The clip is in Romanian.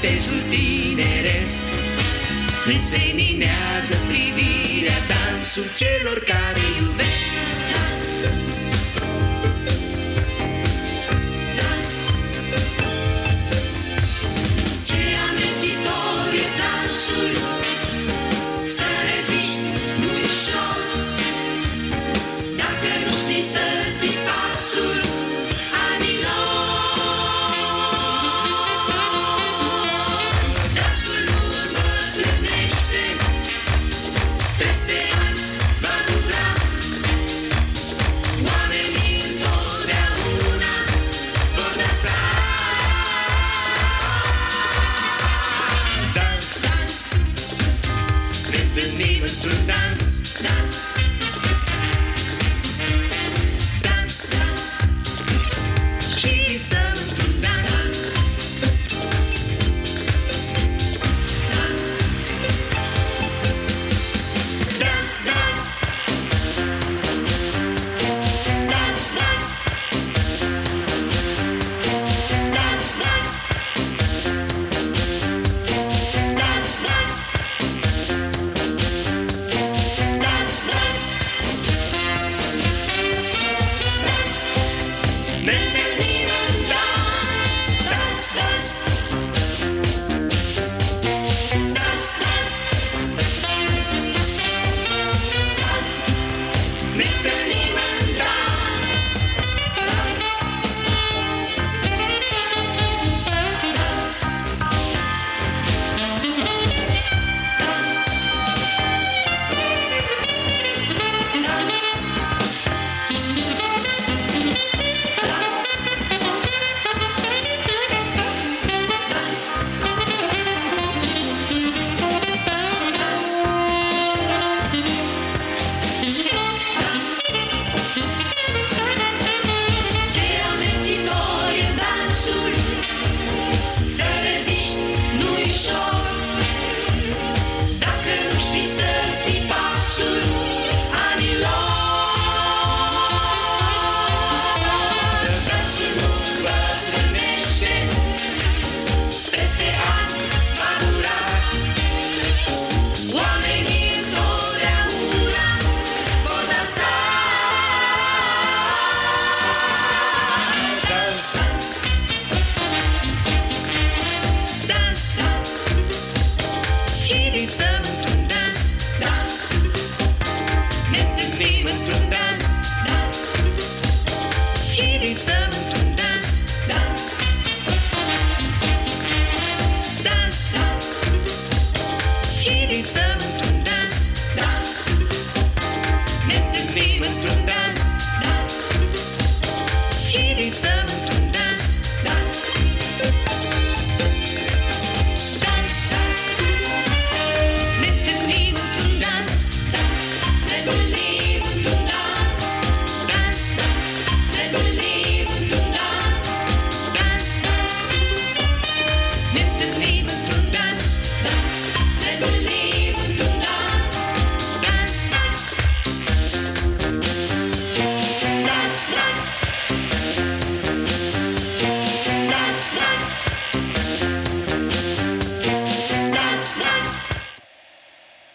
pântejul tineresc Ne înseninează privirea dansul celor care